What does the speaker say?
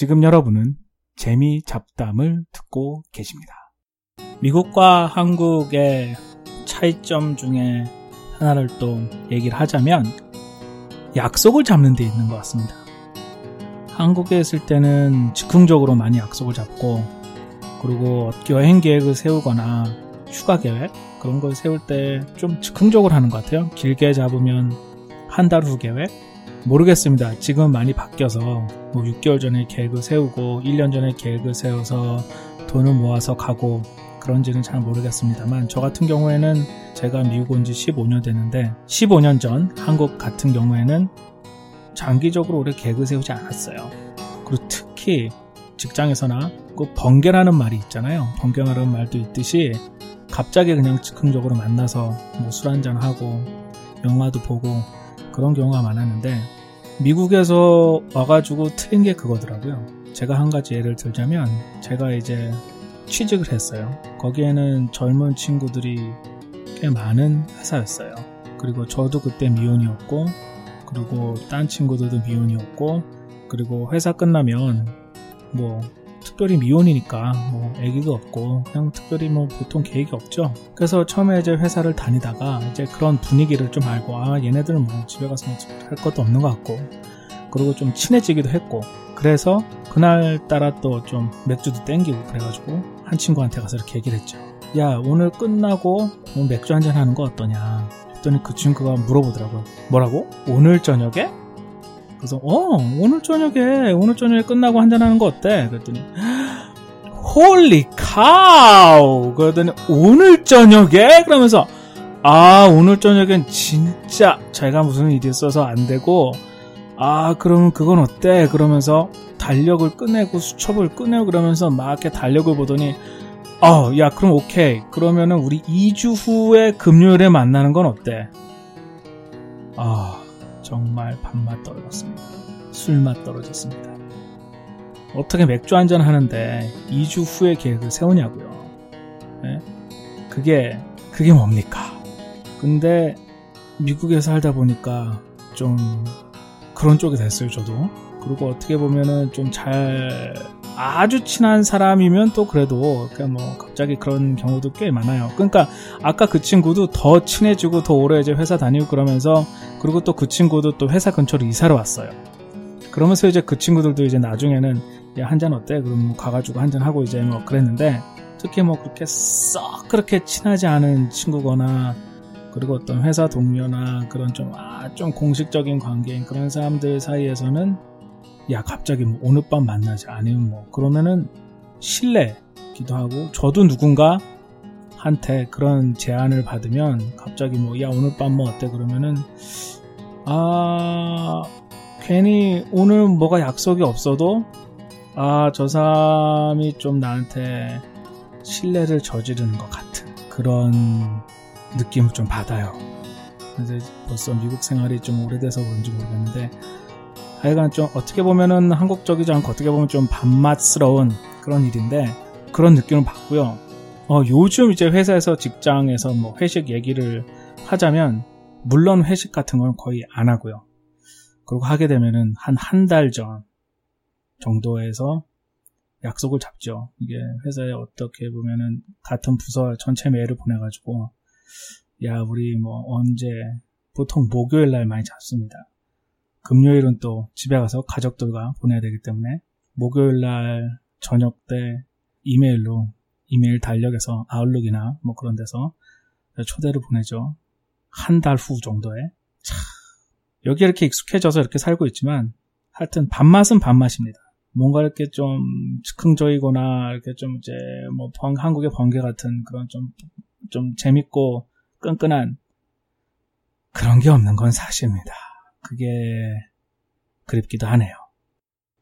지금 여러분은 재미 잡담을 듣고 계십니다. 미국과 한국의 차이점 중에 하나를 또 얘기를 하자면 약속을 잡는 데 있는 것 같습니다. 한국에 있을 때는 즉흥적으로 많이 약속을 잡고 그리고 여행 계획을 세우거나 휴가 계획 그런 걸 세울 때 좀 즉흥적으로 하는 것 같아요. 길게 잡으면 한 달 후 계획 모르겠습니다. 지금 많이 바뀌어서 뭐 6개월 전에 계획을 세우고 1년 전에 계획을 세워서 돈을 모아서 가고 그런지는 잘 모르겠습니다만 저 같은 경우에는 제가 미국 온 지 15년 됐는데 15년 전 한국 같은 경우에는 장기적으로 오래 계획을 세우지 않았어요. 그리고 특히 직장에서나 그 번개라는 말이 있잖아요. 번개라는 말도 있듯이 갑자기 그냥 즉흥적으로 만나서 뭐 술 한잔 하고 영화도 보고 그런 경우가 많았는데 미국에서 와가지고 틀린 게 그거더라고요. 제가 한 가지 예를 들자면 제가 이제 취직을 했어요. 거기에는 젊은 친구들이 꽤 많은 회사였어요. 그리고 저도 그때 미혼이었고 그리고 딴 친구들도 미혼이었고 그리고 회사 끝나면 뭐 특별히 미혼이니까 뭐 애기도 없고 그냥 특별히 뭐 보통 계획이 없죠. 그래서 처음에 이제 회사를 다니다가 이제 그런 분위기를 좀 알고 아 얘네들은 뭐 집에 가서 뭐할 것도 없는 것 같고 그리고 좀 친해지기도 했고 그래서 그날 따라 또 좀 맥주도 땡기고 그래가지고 한 친구한테 가서 이렇게 얘기를 했죠. 야 오늘 끝나고 뭐 맥주 한잔 하는 거 어떠냐 했더니 그 친구가 물어보더라고요. 뭐라고? 오늘 저녁에? 그래서 어 오늘 저녁에 오늘 저녁에 끝나고 한잔하는 거 어때? 그랬더니 holy cow 그러더니 오늘 저녁에 그러면서 아 오늘 저녁엔 진짜 자기가 무슨 일이 있어서 안 되고 아 그러면 그건 어때? 그러면서 달력을 꺼내고 수첩을 꺼내고 그러면서 막 이렇게 달력을 보더니 어, 야, 그럼 오케이. 그러면은 우리 2주 후에 금요일에 만나는 건 어때? 아, 정말 밥맛 떨어졌습니다. 술맛 떨어졌습니다. 어떻게 맥주 한잔 하는데 2주 후에 계획을 세우냐고요. 네? 그게 그게 뭡니까? 근데 미국에 살다 보니까 좀 그런 쪽이 됐어요, 저도. 그리고 어떻게 보면은 좀 잘 아주 친한 사람이면 또 그래도 그냥 뭐 갑자기 그런 경우도 꽤 많아요. 그러니까 아까 그 친구도 더 친해지고 더 오래 이제 회사 다니고 그러면서 그리고 또 그 친구도 또 회사 근처로 이사를 왔어요. 그러면서 이제 그 친구들도 이제 나중에는 야한잔 어때? 그럼 뭐 가가지고 한 잔 하고 이제 뭐 그랬는데 특히 뭐 그렇게 썩 그렇게 친하지 않은 친구거나 그리고 어떤 회사 동료나 그런 좀, 아, 좀 공식적인 관계인 그런 사람들 사이에서는 야, 갑자기 뭐 오늘 밤 만나지. 아니면 뭐, 그러면은 실례기도 하고, 저도 누군가 한테 그런 제안을 받으면 갑자기 뭐, 야, 오늘 밤 뭐 어때? 그러면은, 아, 괜히 오늘 뭐가 약속이 없어도, 아, 저 사람이 좀 나한테 신뢰를 저지르는 것 같은 그런 느낌을 좀 받아요. 근데 벌써 미국 생활이 좀 오래돼서 그런지 모르겠는데 하여간 좀 어떻게 보면은 한국적이지 않고 어떻게 보면 좀 밥맛스러운 그런 일인데 그런 느낌을 받고요. 어, 요즘 이제 회사에서 직장에서 뭐 회식 얘기를 하자면 물론 회식 같은 건 거의 안 하고요. 그리고 하게 되면은 한 한 달 전 정도에서 약속을 잡죠. 이게 회사에 어떻게 보면은 같은 부서 전체 메일을 보내가지고 야, 우리 뭐 언제 보통 목요일 날 많이 잡습니다. 금요일은 또 집에 가서 가족들과 보내야 되기 때문에 목요일 날 저녁 때 이메일로 이메일 달력에서 아웃룩이나 뭐 그런 데서 초대를 보내죠. 한 달 후 정도에. 차, 여기 이렇게 익숙해져서 이렇게 살고 있지만 하여튼 밥맛은 밥맛입니다. 뭔가 이렇게 좀 즉흥적이거나 이렇게 좀 이제 뭐 한국의 번개 같은 그런 좀, 좀 재밌고 끈끈한 그런 게 없는 건 사실입니다. 그게 그립기도 하네요.